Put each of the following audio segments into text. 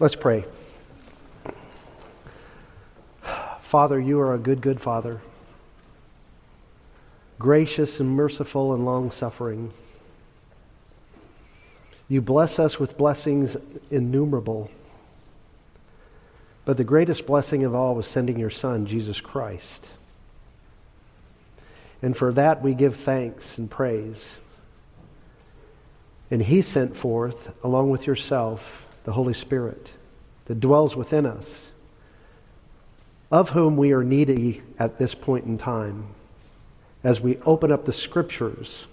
Let's pray. Father, you are a good, good Father, gracious and merciful and long suffering. You bless us with blessings innumerable. But the greatest blessing of all was sending your Son, Jesus Christ. And for that we give thanks and praise. And he sent forth, along with yourself, the Holy Spirit that dwells within us, of whom we are needy at this point in time. As we open up the Scriptures,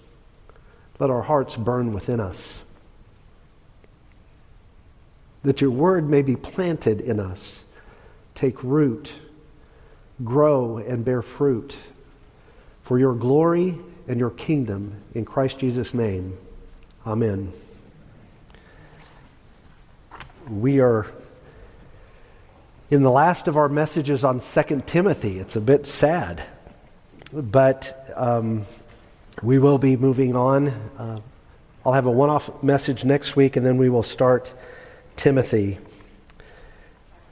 let our hearts burn within us. That your word may be planted in us, take root, grow, and bear fruit for your glory and your kingdom in Christ Jesus' name. Amen. We are in the last of our messages on 2 Timothy. It's a bit sad, but um, we will be moving on. Uh, I'll have a one off message next week, and then we will start Timothy.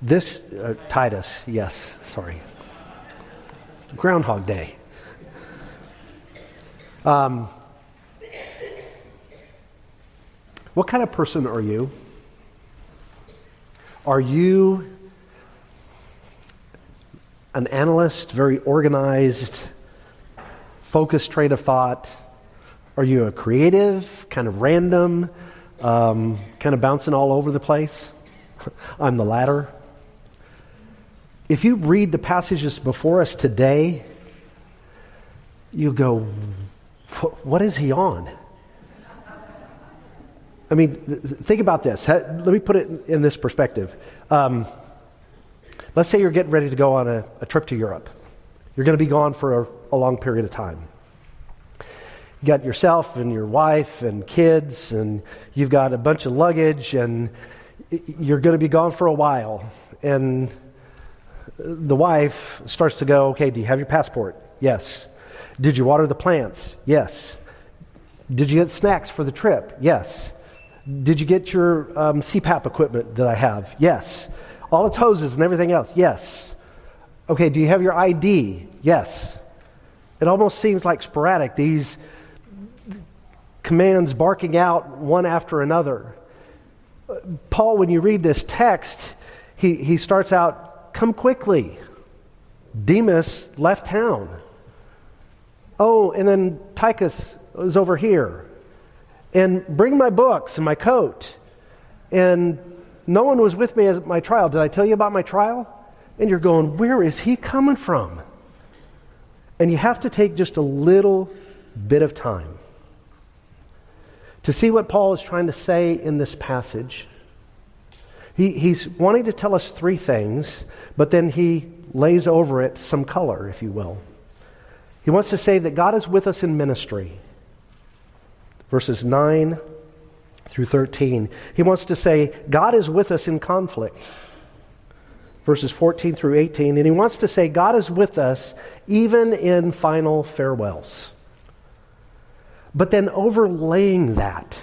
This, uh, Titus, yes, sorry. Groundhog Day. Um, what kind of person are you? Are you an analyst, very organized, focused train of thought? Are you a creative, kind of random, um, kind of bouncing all over the place? I'm the latter. If you read the passages before us today, you go, what is he on? I mean, think about this. Let me put it in this perspective. Um, let's say you're getting ready to go on a, a trip to Europe. You're going to be gone for a, a long period of time. You got yourself and your wife and kids, and you've got a bunch of luggage, and you're going to be gone for a while. And the wife starts to go, Okay, do you have your passport? Yes. Did you water the plants? Yes. Did you get snacks for the trip? Yes. Did you get your um, CPAP equipment that I have? Yes. All its hoses and everything else? Yes. Okay, do you have your ID? Yes. It almost seems like sporadic, these commands barking out one after another. Paul, when you read this text, he, he starts out, Come quickly. Demas left town. Oh, and then Tychus is over here and bring my books and my coat. And no one was with me at my trial. Did I tell you about my trial? And you're going, where is he coming from? And you have to take just a little bit of time to see what Paul is trying to say in this passage. He, he's wanting to tell us three things, but then he lays over it some color, if you will. He wants to say that God is with us in ministry verses 9 through 13. He wants to say, God is with us in conflict, verses 14 through 18. And he wants to say, God is with us even in final farewells. But then overlaying that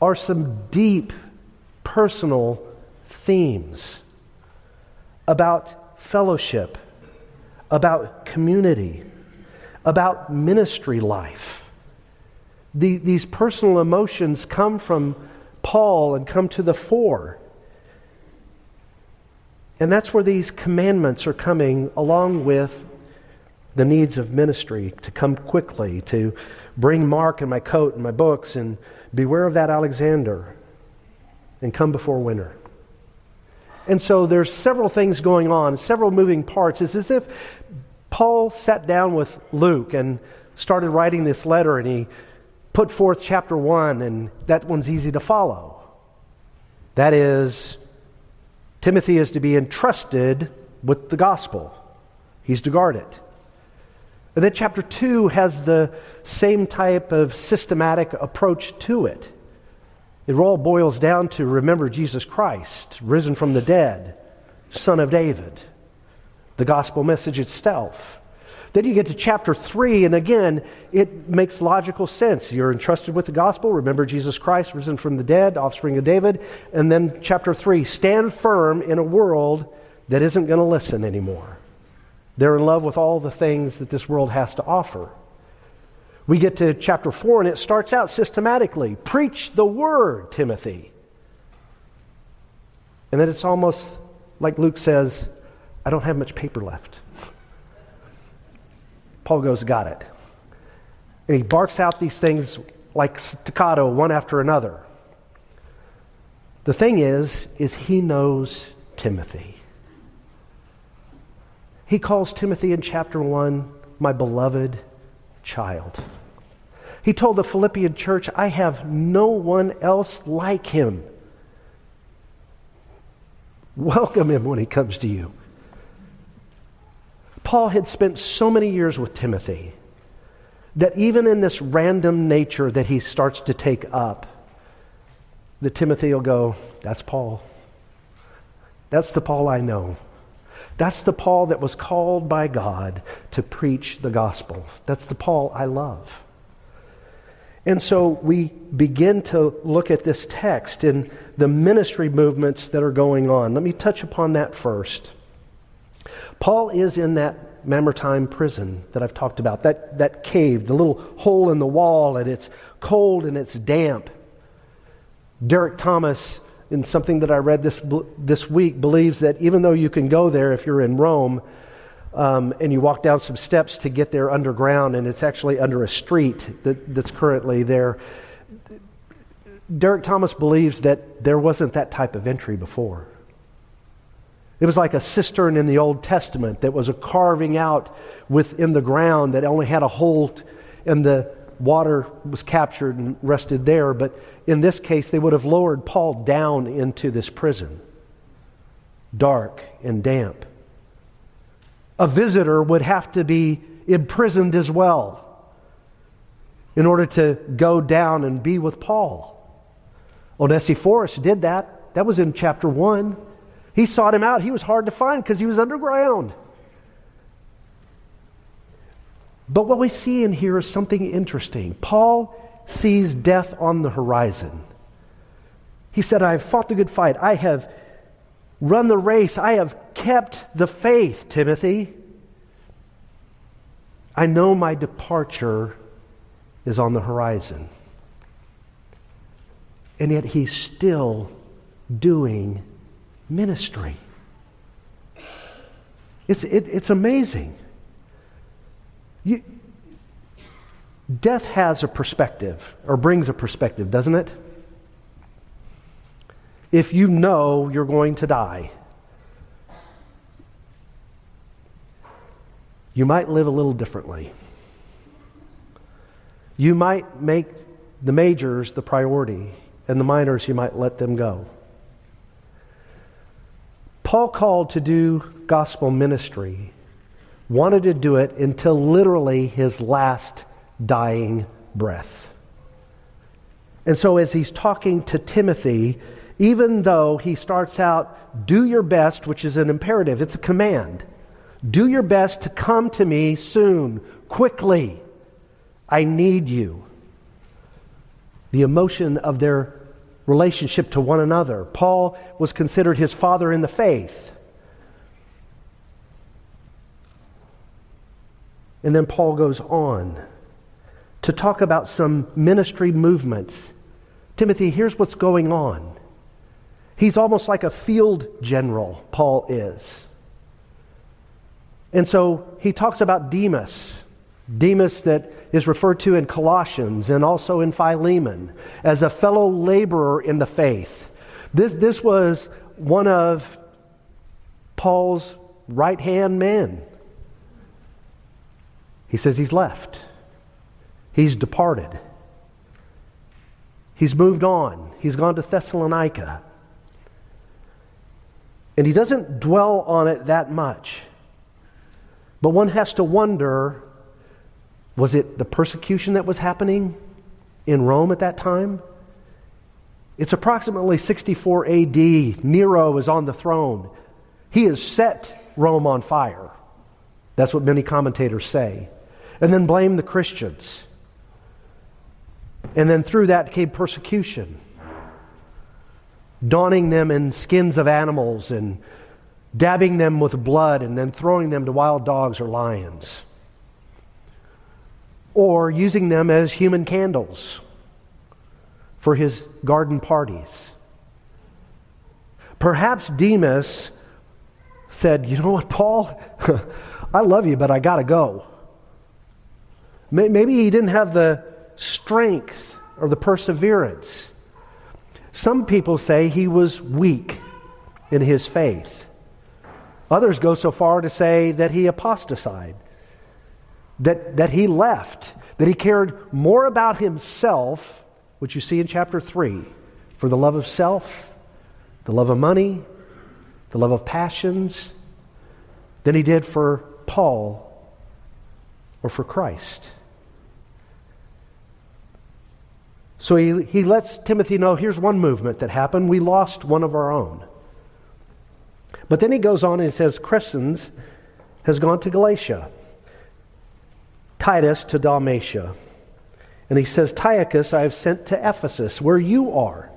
are some deep personal themes about fellowship, about community, about ministry life. The, these personal emotions come from Paul and come to the fore. And that's where these commandments are coming along with the needs of ministry to come quickly, to bring Mark and my coat and my books, and beware of that Alexander, and come before winter. And so there's several things going on, several moving parts. It's as if Paul sat down with Luke and started writing this letter, and he put forth chapter 1, and that one's easy to follow. That is, Timothy is to be entrusted with the gospel, he's to guard it. And then chapter 2 has the same type of systematic approach to it. It all boils down to remember Jesus Christ, risen from the dead, Son of David, the gospel message itself. Then you get to chapter 3, and again, it makes logical sense. You're entrusted with the gospel. Remember Jesus Christ, risen from the dead, offspring of David. And then chapter 3, stand firm in a world that isn't going to listen anymore. They're in love with all the things that this world has to offer. We get to chapter 4, and it starts out systematically Preach the word, Timothy. And then it's almost like Luke says, I don't have much paper left. Paul goes, Got it. And he barks out these things like staccato, one after another. The thing is, is he knows Timothy. He calls Timothy in chapter 1, my beloved child. He told the Philippian church, I have no one else like him. Welcome him when he comes to you. Paul had spent so many years with Timothy that even in this random nature that he starts to take up, that Timothy will go, That's Paul. That's the Paul I know. That's the Paul that was called by God to preach the gospel. That's the Paul I love. And so we begin to look at this text and the ministry movements that are going on. Let me touch upon that first. Paul is in that Mamertine prison that I've talked about, that, that cave, the little hole in the wall, and it's cold and it's damp. Derek Thomas, in something that I read this, this week, believes that even though you can go there if you're in Rome, um, and you walk down some steps to get there underground, and it's actually under a street that, that's currently there. Derek Thomas believes that there wasn't that type of entry before. It was like a cistern in the Old Testament that was a carving out within the ground that only had a hole, and the water was captured and rested there. But in this case, they would have lowered Paul down into this prison, dark and damp a visitor would have to be imprisoned as well in order to go down and be with Paul. Onesiphorus did that. That was in chapter 1. He sought him out. He was hard to find because he was underground. But what we see in here is something interesting. Paul sees death on the horizon. He said, I have fought the good fight. I have run the race. I have kept the faith, Timothy. I know my departure is on the horizon. And yet he's still doing ministry. It's, it, it's amazing. You, death has a perspective, or brings a perspective, doesn't it? if you know you're going to die. You might live a little differently. You might make the majors the priority, and the minors, you might let them go. Paul called to do gospel ministry, wanted to do it until literally his last dying breath. And so, as he's talking to Timothy, even though he starts out, do your best, which is an imperative, it's a command. Do your best to come to me soon, quickly. I need you. The emotion of their relationship to one another. Paul was considered his father in the faith. And then Paul goes on to talk about some ministry movements. Timothy, here's what's going on. He's almost like a field general, Paul is. And so he talks about Demas. Demas, that is referred to in Colossians and also in Philemon, as a fellow laborer in the faith. This, this was one of Paul's right hand men. He says he's left, he's departed, he's moved on, he's gone to Thessalonica. And he doesn't dwell on it that much. But one has to wonder was it the persecution that was happening in Rome at that time? It's approximately 64 AD. Nero is on the throne. He has set Rome on fire. That's what many commentators say. And then blame the Christians. And then through that came persecution, donning them in skins of animals and dabbing them with blood and then throwing them to wild dogs or lions. Or using them as human candles for his garden parties. Perhaps Demas said, You know what, Paul? I love you, but I got to go. Maybe he didn't have the strength or the perseverance. Some people say he was weak in his faith. Others go so far to say that he apostatized, that, that he left, that he cared more about himself, which you see in chapter 3, for the love of self, the love of money, the love of passions, than he did for Paul or for Christ. So he, he lets Timothy know here's one movement that happened. We lost one of our own. But then he goes on and says, Crescens has gone to Galatia, Titus to Dalmatia. And he says, Tychicus I have sent to Ephesus, where you are.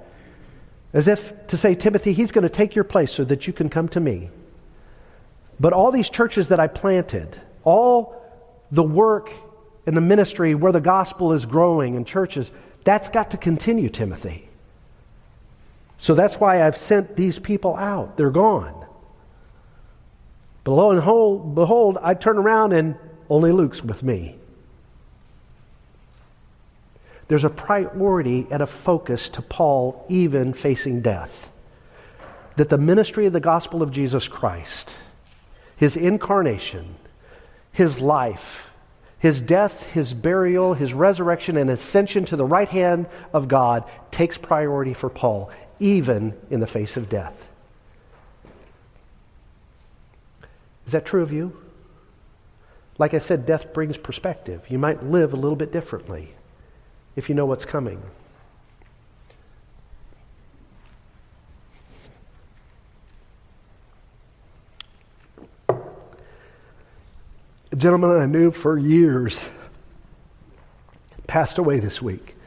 As if to say, Timothy, he's going to take your place so that you can come to me. But all these churches that I planted, all the work and the ministry where the gospel is growing in churches, that's got to continue, Timothy. So that's why I've sent these people out. They're gone. But lo and behold, behold, I turn around and only Luke's with me. There's a priority and a focus to Paul, even facing death. That the ministry of the gospel of Jesus Christ, his incarnation, his life, his death, his burial, his resurrection, and ascension to the right hand of God takes priority for Paul, even in the face of death. Is that true of you? Like I said, death brings perspective. You might live a little bit differently if you know what's coming. A gentleman I knew for years passed away this week.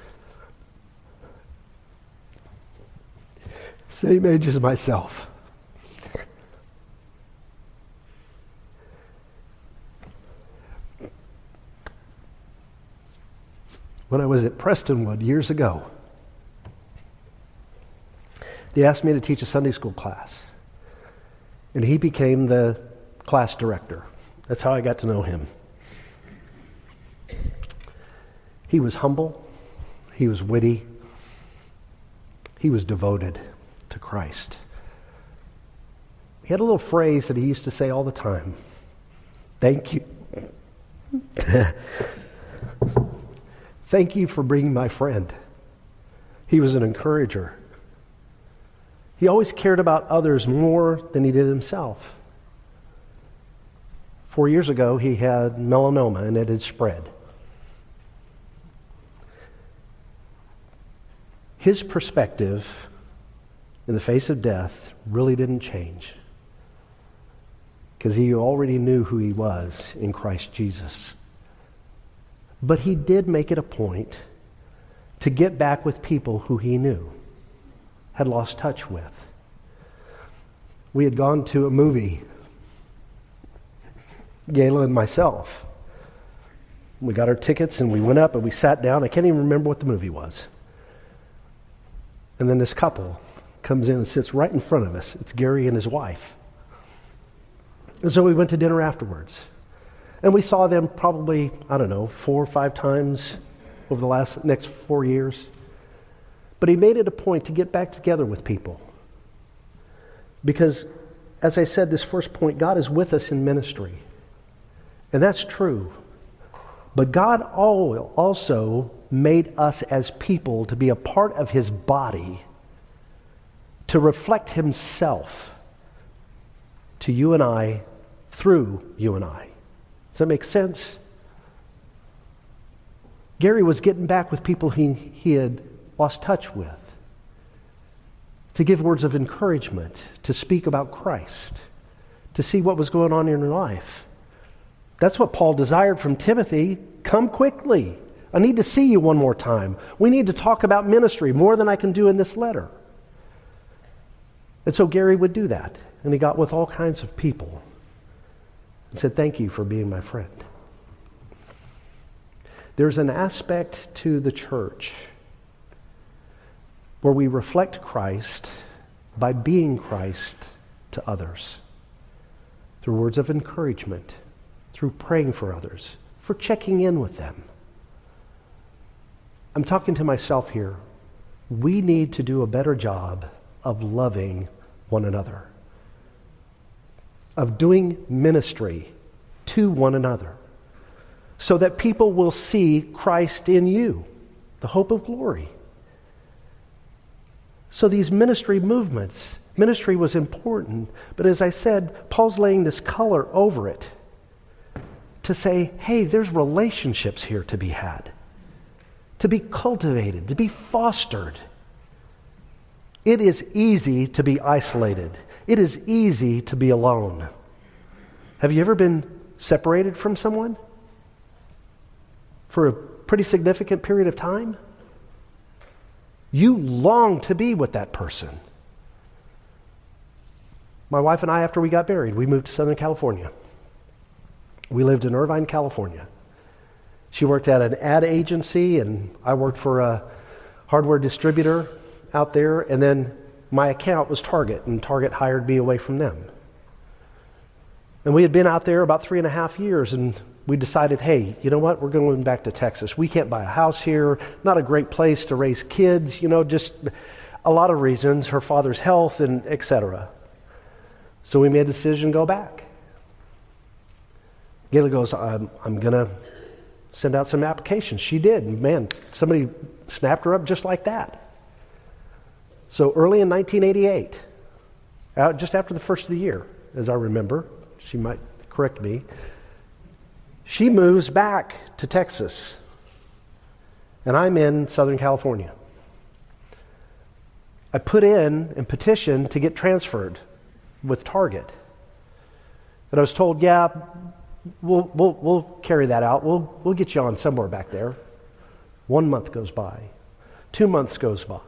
Same age as myself. When I was at Prestonwood years ago. They asked me to teach a Sunday school class. And he became the class director. That's how I got to know him. He was humble, he was witty, he was devoted to Christ. He had a little phrase that he used to say all the time Thank you. Thank you for bringing my friend. He was an encourager. He always cared about others more than he did himself. Four years ago, he had melanoma and it had spread. His perspective in the face of death really didn't change because he already knew who he was in Christ Jesus. But he did make it a point to get back with people who he knew, had lost touch with. We had gone to a movie, Gayla and myself. We got our tickets and we went up and we sat down. I can't even remember what the movie was. And then this couple comes in and sits right in front of us. It's Gary and his wife. And so we went to dinner afterwards. And we saw them probably, I don't know, four or five times over the last next four years. But he made it a point to get back together with people. Because, as I said, this first point, God is with us in ministry. And that's true. But God also made us as people to be a part of his body, to reflect himself to you and I through you and I. Does that make sense? Gary was getting back with people he, he had lost touch with, to give words of encouragement, to speak about Christ, to see what was going on in your life. That's what Paul desired from Timothy. Come quickly. I need to see you one more time. We need to talk about ministry more than I can do in this letter. And so Gary would do that. And he got with all kinds of people and said, Thank you for being my friend. There's an aspect to the church where we reflect Christ by being Christ to others through words of encouragement, through praying for others, for checking in with them. I'm talking to myself here. We need to do a better job of loving one another, of doing ministry to one another, so that people will see Christ in you, the hope of glory. So these ministry movements, ministry was important, but as I said, Paul's laying this color over it to say, hey, there's relationships here to be had to be cultivated, to be fostered. It is easy to be isolated. It is easy to be alone. Have you ever been separated from someone for a pretty significant period of time? You long to be with that person. My wife and I, after we got married, we moved to Southern California. We lived in Irvine, California. She worked at an ad agency, and I worked for a hardware distributor out there. And then my account was Target, and Target hired me away from them. And we had been out there about three and a half years, and we decided, hey, you know what? We're going back to Texas. We can't buy a house here. Not a great place to raise kids. You know, just a lot of reasons. Her father's health and etc. So we made a decision to go back. Gayla goes, I'm, I'm going to send out some applications. She did. Man, somebody snapped her up just like that. So early in 1988, out just after the first of the year, as I remember, she might correct me, she moves back to Texas. And I'm in Southern California. I put in and petitioned to get transferred with Target. And I was told, yeah, we'll, we'll, we'll carry that out. We'll, we'll get you on somewhere back there. One month goes by. Two months goes by.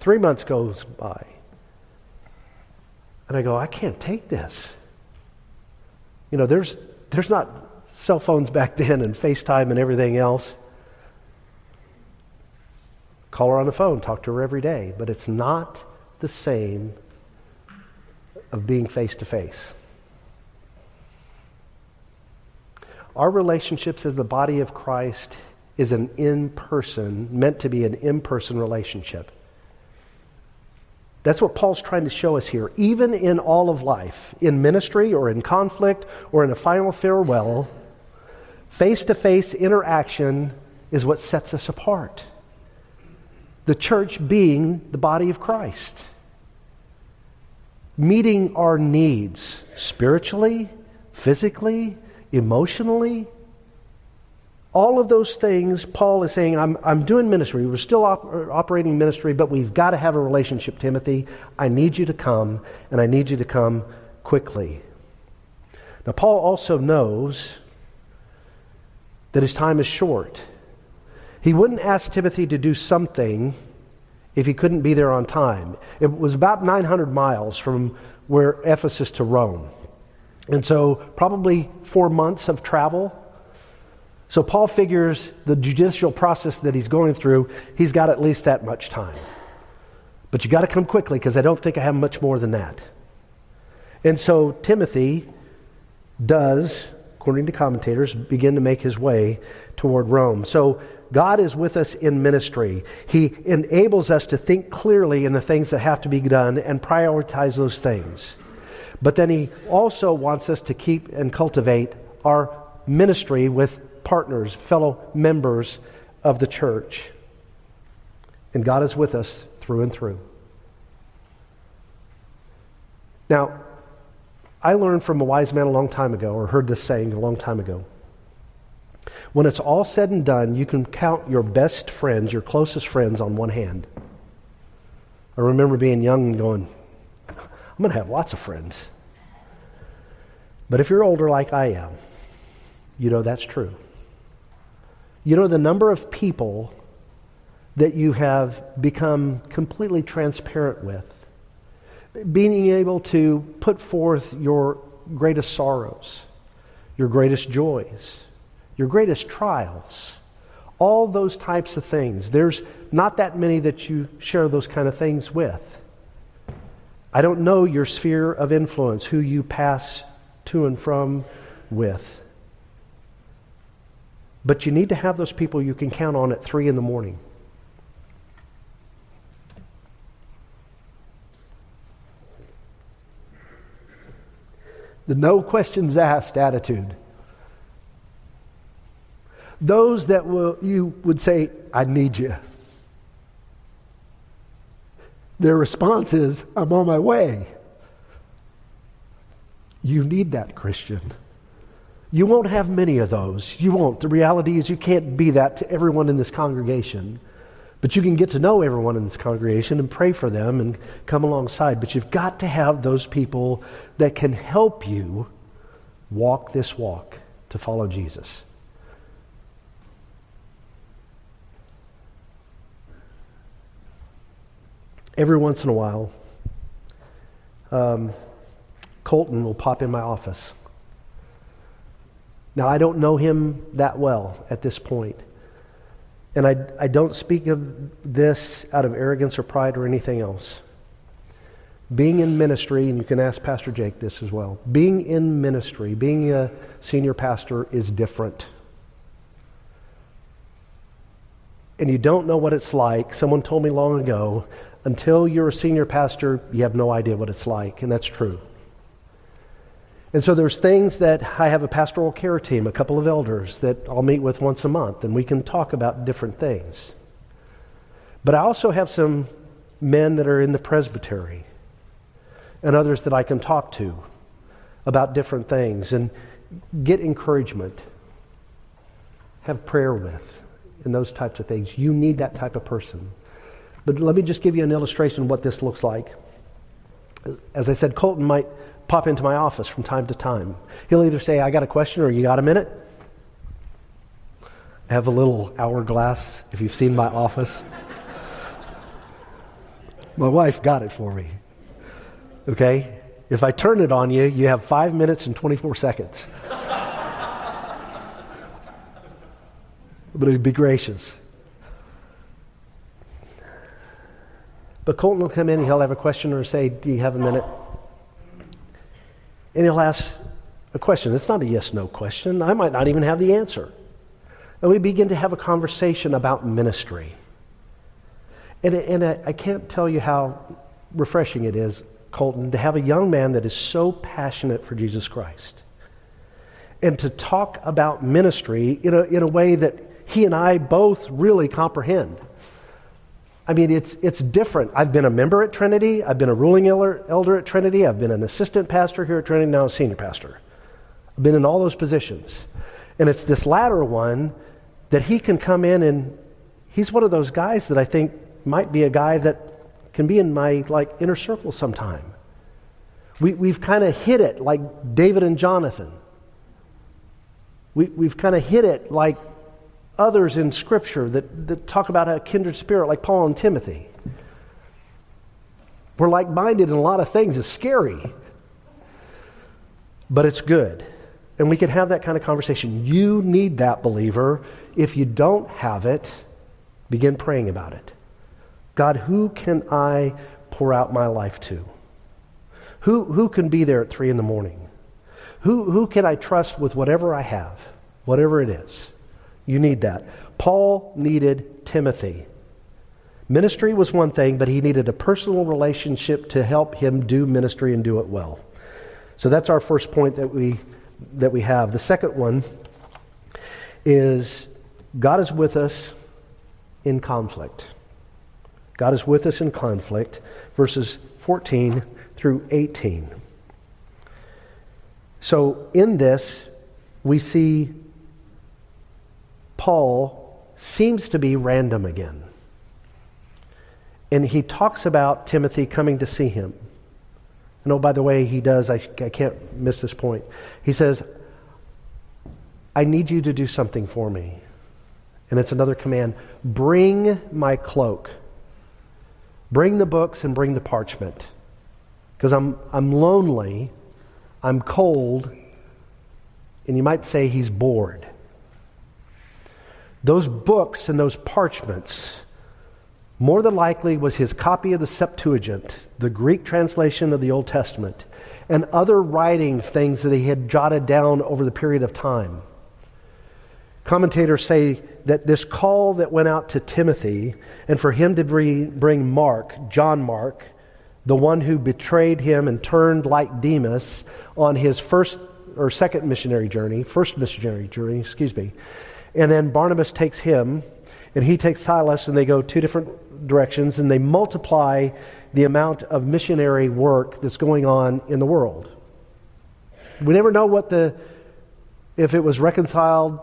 Three months goes by. And I go, I can't take this. You know, there's, there's not cell phones back then and FaceTime and everything else. Call her on the phone, talk to her every day, but it's not the same of being face to face. Our relationships as the body of Christ is an in person, meant to be an in person relationship. That's what Paul's trying to show us here. Even in all of life, in ministry or in conflict or in a final farewell, face to face interaction is what sets us apart. The church being the body of Christ, meeting our needs spiritually, physically, emotionally. All of those things, Paul is saying, I'm, I'm doing ministry. We're still op- operating ministry, but we've got to have a relationship, Timothy. I need you to come, and I need you to come quickly. Now, Paul also knows that his time is short. He wouldn't ask Timothy to do something if he couldn't be there on time. It was about 900 miles from where Ephesus to Rome. And so, probably four months of travel. So, Paul figures the judicial process that he's going through, he's got at least that much time. But you got to come quickly because I don't think I have much more than that. And so, Timothy does, according to commentators, begin to make his way toward Rome. So, God is with us in ministry. He enables us to think clearly in the things that have to be done and prioritize those things. But then he also wants us to keep and cultivate our ministry with partners, fellow members of the church. And God is with us through and through. Now, I learned from a wise man a long time ago, or heard this saying a long time ago. When it's all said and done, you can count your best friends, your closest friends, on one hand. I remember being young and going, I'm going to have lots of friends. But if you're older like I am, you know that's true. You know the number of people that you have become completely transparent with, being able to put forth your greatest sorrows, your greatest joys, your greatest trials, all those types of things. There's not that many that you share those kind of things with. I don't know your sphere of influence, who you pass to and from with. But you need to have those people you can count on at 3 in the morning. The no questions asked attitude. Those that will, you would say, I need you. Their response is, I'm on my way. You need that, Christian. You won't have many of those. You won't. The reality is, you can't be that to everyone in this congregation. But you can get to know everyone in this congregation and pray for them and come alongside. But you've got to have those people that can help you walk this walk to follow Jesus. every once in a while, um, Colton will pop in my office. Now, I don't know him that well at this point. And I, I don't speak of this out of arrogance or pride or anything else. Being in ministry, and you can ask Pastor Jake this as well, being in ministry, being a senior pastor is different. And you don't know what it's like. Someone told me long ago until you're a senior pastor, you have no idea what it's like, and that's true. And so there's things that I have a pastoral care team, a couple of elders that I'll meet with once a month, and we can talk about different things. But I also have some men that are in the presbytery and others that I can talk to about different things and get encouragement, have prayer with, and those types of things. You need that type of person. But let me just give you an illustration of what this looks like. As I said, Colton might pop into my office from time to time. He'll either say, I got a question, or you got a minute? I have a little hourglass, if you've seen my office. my wife got it for me. Okay? If I turn it on you, you have five minutes and 24 seconds. but be gracious. But Colton will come in he'll have a question or say, Do you have a minute? And he'll ask a question. It's not a yes no question. I might not even have the answer. And we begin to have a conversation about ministry. And, and I, I can't tell you how refreshing it is, Colton, to have a young man that is so passionate for Jesus Christ and to talk about ministry in a, in a way that he and I both really comprehend. I mean, it's, it's different. I've been a member at Trinity. I've been a ruling elder, at Trinity. I've been an assistant pastor here at Trinity, now a senior pastor. I've been in all those positions. And it's this latter one that he can come in and he's one of those guys that I think might be a guy that can be in my like inner circle sometime. We, we've kind of hit it like David and Jonathan. We, we've kind of hit it like others in Scripture that, that talk about a kindred spirit, like Paul and Timothy. We're like minded in a lot of things. It's scary, but it's good. And we can have that kind of conversation. You need that, believer. If you don't have it, begin praying about it. God, who can I pour out my life to? Who, who can be there at 3 in the morning? Who, who can I trust with whatever I have, whatever it is? You need that. Paul needed Timothy. Ministry was one thing, but he needed a personal relationship to help him do ministry and do it well. So that's our first point that we that we have. The second one is God is with us in conflict. God is with us in conflict, verses 14 through 18. So in this, we see Paul seems to be random again. And he talks about Timothy coming to see him. And oh, by the way, he does, I, I can't miss this point. He says, I need you to do something for me. And it's another command bring my cloak. Bring the books and bring the parchment. Because I'm, I'm lonely, I'm cold, and you might say he's bored. Those books and those parchments, more than likely, was his copy of the Septuagint, the Greek translation of the Old Testament, and other writings, things that he had jotted down over the period of time. Commentators say that this call that went out to Timothy, and for him to bring Mark, John Mark, the one who betrayed him and turned like Demas on his first or second missionary journey, first missionary journey, excuse me. And then Barnabas takes him, and he takes Silas, and they go two different directions, and they multiply the amount of missionary work that's going on in the world. We never know what the, if it was reconciled,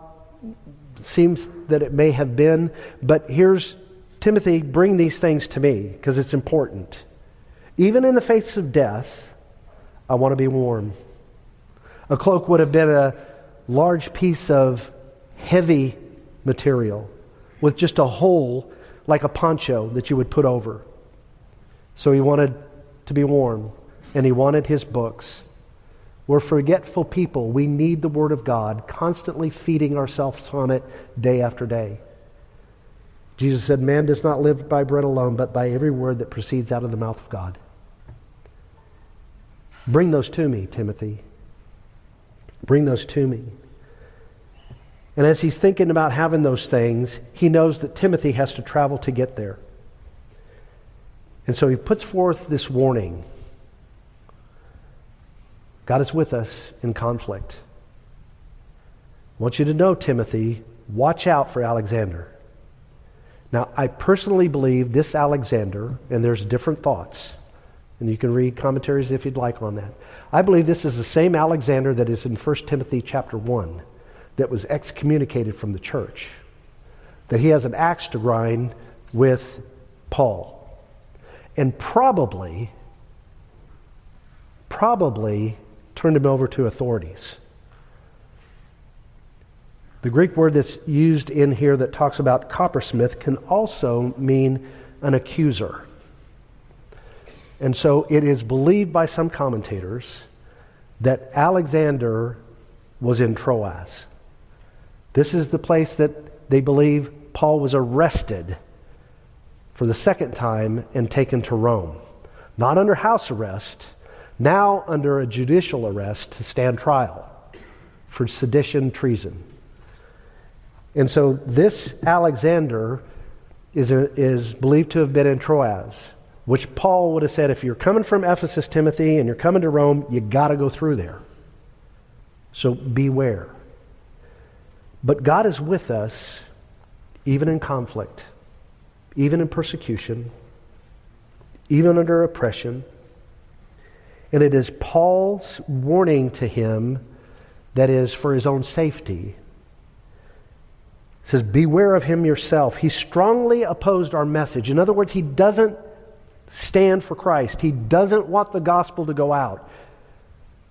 seems that it may have been, but here's Timothy, bring these things to me because it's important. Even in the face of death, I want to be warm. A cloak would have been a large piece of heavy material with just a hole like a poncho that you would put over. So he wanted to be warm, and he wanted his books. We're forgetful people. We need the Word of God, constantly feeding ourselves on it day after day. Jesus said, Man does not live by bread alone, but by every word that proceeds out of the mouth of God. Bring those to me, Timothy. Bring those to me. And as he's thinking about having those things, he knows that Timothy has to travel to get there. And so he puts forth this warning God is with us in conflict. I want you to know, Timothy, watch out for Alexander. Now, I personally believe this Alexander, and there's different thoughts, and you can read commentaries if you'd like on that. I believe this is the same Alexander that is in 1 Timothy chapter 1 that was excommunicated from the church. That he has an axe to grind with Paul and probably, probably turned him over to authorities. The Greek word that's used in here that talks about coppersmith can also mean an accuser. And so it is believed by some commentators that Alexander was in Troas. This is the place that they believe Paul was arrested for the second time and taken to Rome. Not under house arrest, now under a judicial arrest to stand trial for sedition, treason. And so this Alexander is, a, is believed to have been in Troas, which Paul would have said if you're coming from Ephesus, Timothy, and you're coming to Rome, you got to go through there. So beware. But God is with us even in conflict even in persecution, even under oppression. And it is Paul's warning to him that is for his own safety. It says, Beware of him yourself. He strongly opposed our message. In other words, he doesn't stand for Christ, he doesn't want the gospel to go out.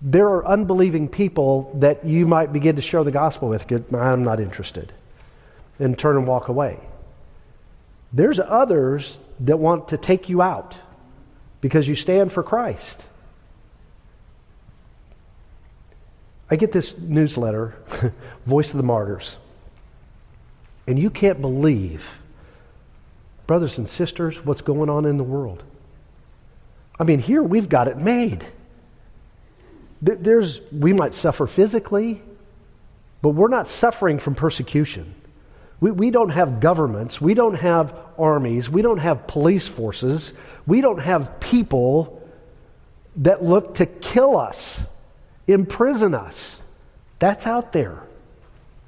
There are unbelieving people that you might begin to share the gospel with. I'm not interested. And turn and walk away. There's others that want to take you out because you stand for Christ. I get this newsletter, Voice of the Martyrs, and you can't believe, brothers and sisters, what's going on in the world. I mean, here we've got it made. There's, we might suffer physically, but we're not suffering from persecution. We, we don't have governments. We don't have armies. We don't have police forces. We don't have people that look to kill us, imprison us. That's out there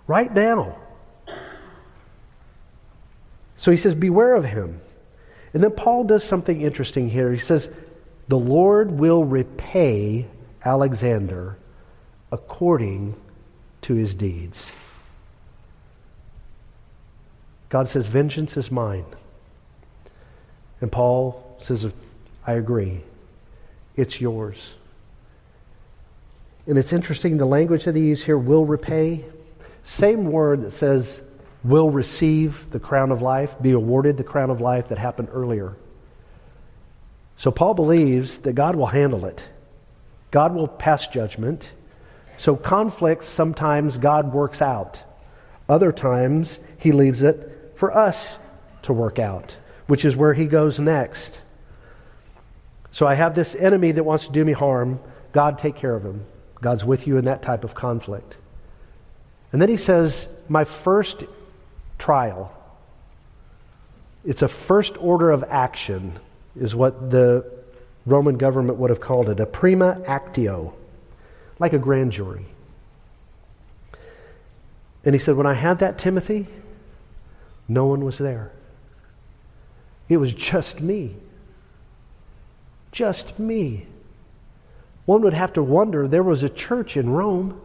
right now. So he says, Beware of him. And then Paul does something interesting here. He says, The Lord will repay Alexander according to his deeds. God says, Vengeance is mine. And Paul says, I agree. It's yours. And it's interesting, the language that he uses here, will repay. Same word that says will receive the crown of life, be awarded the crown of life that happened earlier. So Paul believes that God will handle it. God will pass judgment. So conflicts sometimes God works out. Other times he leaves it for us to work out, which is where he goes next. So I have this enemy that wants to do me harm. God, take care of him. God's with you in that type of conflict. And then he says, My first trial. It's a first order of action, is what the Roman government would have called it a prima actio, like a grand jury. And he said, When I had that, Timothy, no one was there. It was just me. Just me. One would have to wonder there was a church in Rome.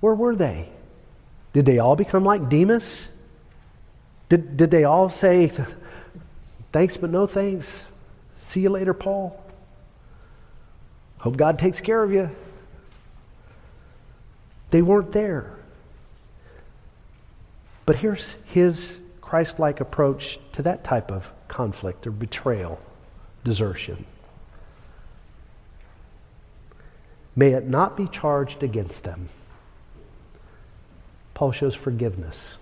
Where were they? Did they all become like Demas? Did, did they all say, thanks but no thanks? See you later, Paul. Hope God takes care of you. They weren't there. But here's his Christ like approach to that type of conflict or betrayal, desertion. May it not be charged against them. Paul shows forgiveness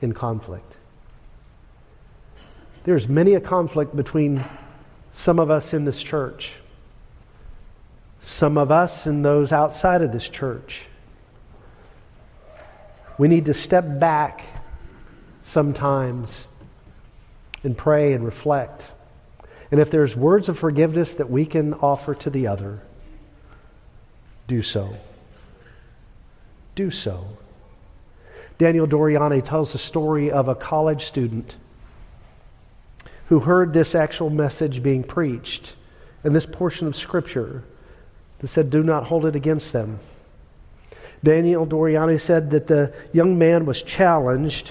in conflict. There's many a conflict between some of us in this church, some of us and those outside of this church. We need to step back sometimes and pray and reflect. And if there's words of forgiveness that we can offer to the other, do so. Do so. Daniel Doriani tells the story of a college student who heard this actual message being preached and this portion of Scripture that said, Do not hold it against them. Daniel Doriani said that the young man was challenged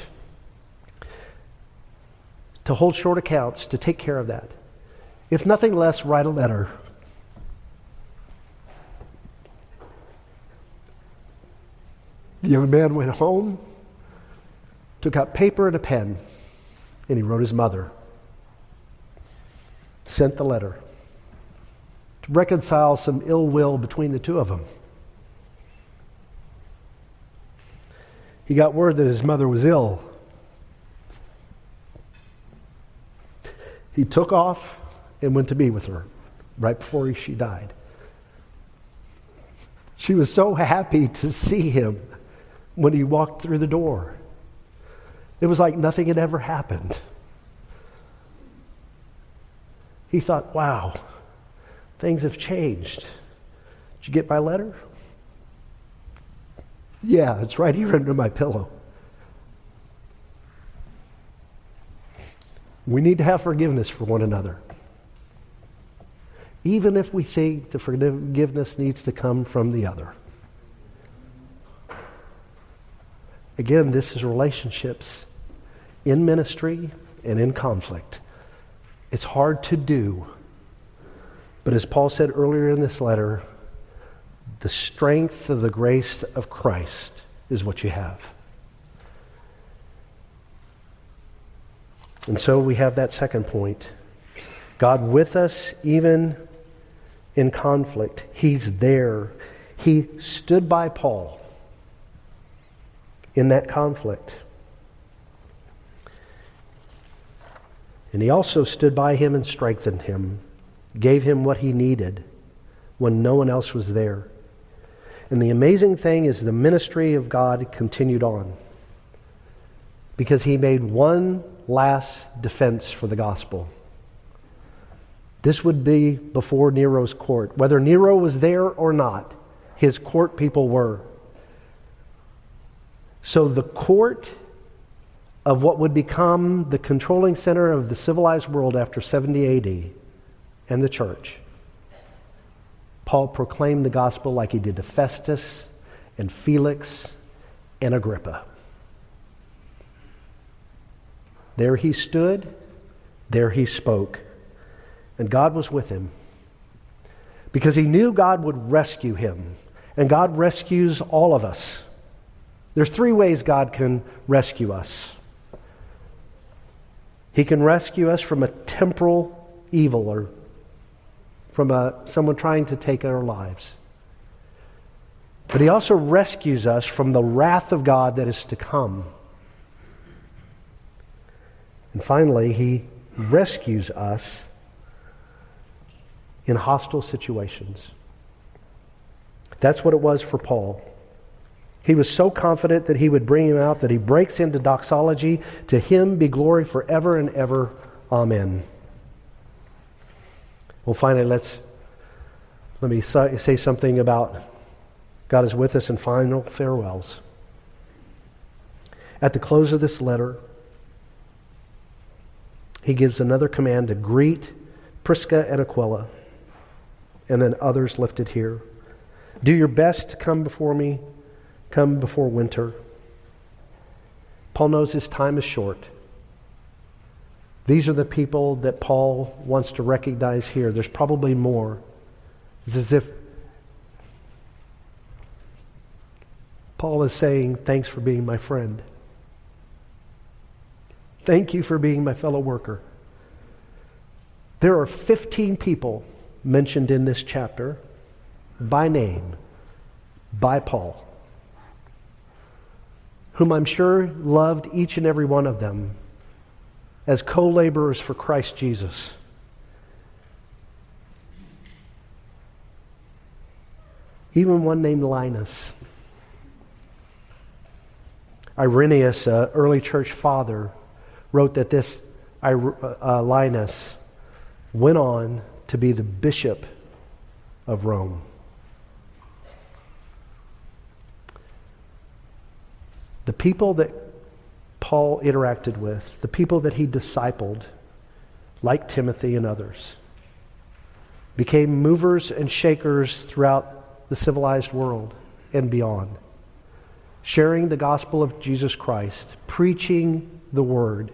to hold short accounts, to take care of that. If nothing less, write a letter. The young man went home took out paper and a pen, and he wrote his mother. Sent the letter to reconcile some ill will between the two of them. He got word that his mother was ill. He took off and went to be with her right before she died. She was so happy to see him when he walked through the door. It was like nothing had ever happened. He thought, wow, things have changed. Did you get my letter? Yeah, it's right here under my pillow. We need to have forgiveness for one another. Even if we think the forgiveness needs to come from the other. Again, this is relationships in ministry and in conflict. It's hard to do. But as Paul said earlier in this letter, the strength of the grace of Christ is what you have. And so we have that second point. God with us even in conflict. He's there. He stood by Paul in that conflict. And he also stood by him and strengthened him, gave him what he needed when no one else was there. And the amazing thing is the ministry of God continued on because he made one last defense for the gospel. This would be before Nero's court. Whether Nero was there or not, his court people were. So the court of what would become the controlling center of the civilized world after 70 AD and the church, Paul proclaimed the gospel like he did to Festus and Felix and Agrippa. There he stood, there he spoke, and God was with him because he knew God would rescue him, and God rescues all of us There's three ways God can rescue us. He can rescue us from a temporal evil or from a, someone trying to take our lives. But he also rescues us from the wrath of God that is to come. And finally, he rescues us in hostile situations. That's what it was for Paul. He was so confident that he would bring him out that he breaks into doxology. To him be glory forever and ever. Amen. Well, finally, let's let me say something about God is with us in final farewells. At the close of this letter, he gives another command to greet Prisca and Aquila, and then others lifted here. Do your best to come before me, come before winter. Paul knows his time is short. These are the people that Paul wants to recognize here. There's probably more. It's as if Paul is saying, Thanks for being my friend. Thank you for being my fellow worker. There are 15 people mentioned in this chapter by name by Paul, whom I'm sure loved each and every one of them as co laborers for Christ Jesus. Even one named Linus. Irenaeus, an early church father, wrote that this uh, Linus went on to be the bishop of Rome. The people that Paul interacted with, the people that he discipled, like Timothy and others, became movers and shakers throughout the civilized world and beyond, sharing the gospel of Jesus Christ, preaching the word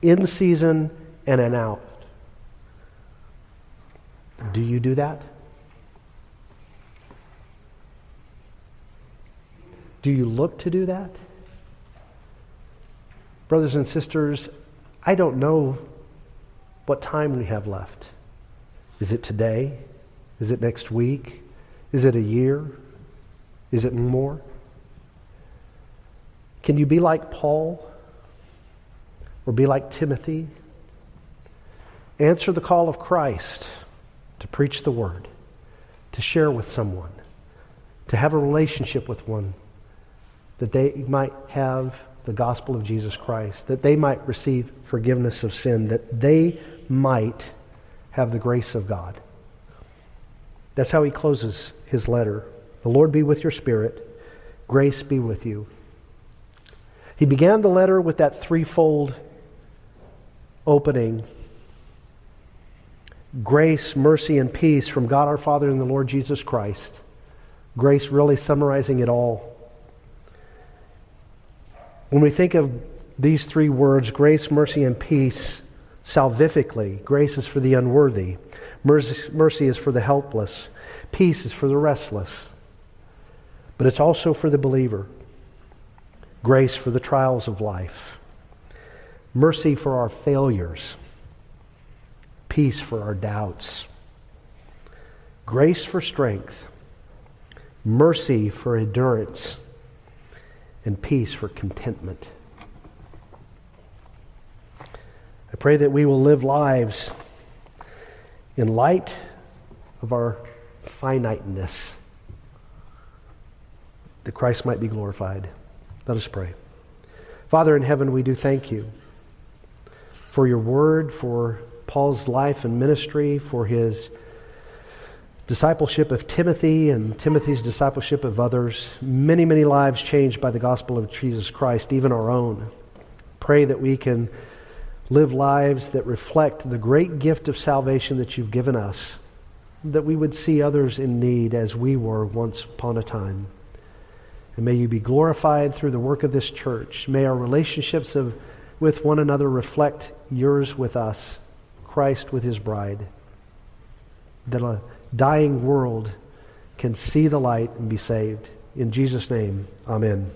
in season and in out. Do you do that? Do you look to do that? Brothers and sisters, I don't know what time we have left. Is it today? Is it next week? Is it a year? Is it more? Can you be like Paul or be like Timothy? Answer the call of Christ to preach the word, to share with someone, to have a relationship with one, that they might have the gospel of Jesus Christ, that they might receive forgiveness of sin, that they might have the grace of God. That's how he closes his letter. The Lord be with your spirit. Grace be with you. He began the letter with that threefold opening grace, mercy, and peace from God our Father and the Lord Jesus Christ. Grace really summarizing it all. When we think of these three words, grace, mercy, and peace, salvifically, grace is for the unworthy, mercy, mercy is for the helpless, peace is for the restless. But it's also for the believer. Grace for the trials of life, mercy for our failures peace for our doubts, grace for strength, mercy for endurance, and peace for contentment. I pray that we will live lives in light of our finiteness, that Christ might be glorified. Let us pray. Father in heaven, we do thank you for your word, for Paul's life and ministry, for his discipleship of Timothy and Timothy's discipleship of others. Many, many lives changed by the gospel of Jesus Christ, even our own. Pray that we can live lives that reflect the great gift of salvation that you've given us, that we would see others in need as we were once upon a time. And may you be glorified through the work of this church. May our relationships of, with one another reflect yours with us. Christ with his bride. That dying world can see the light and be saved. In Jesus' name, amen.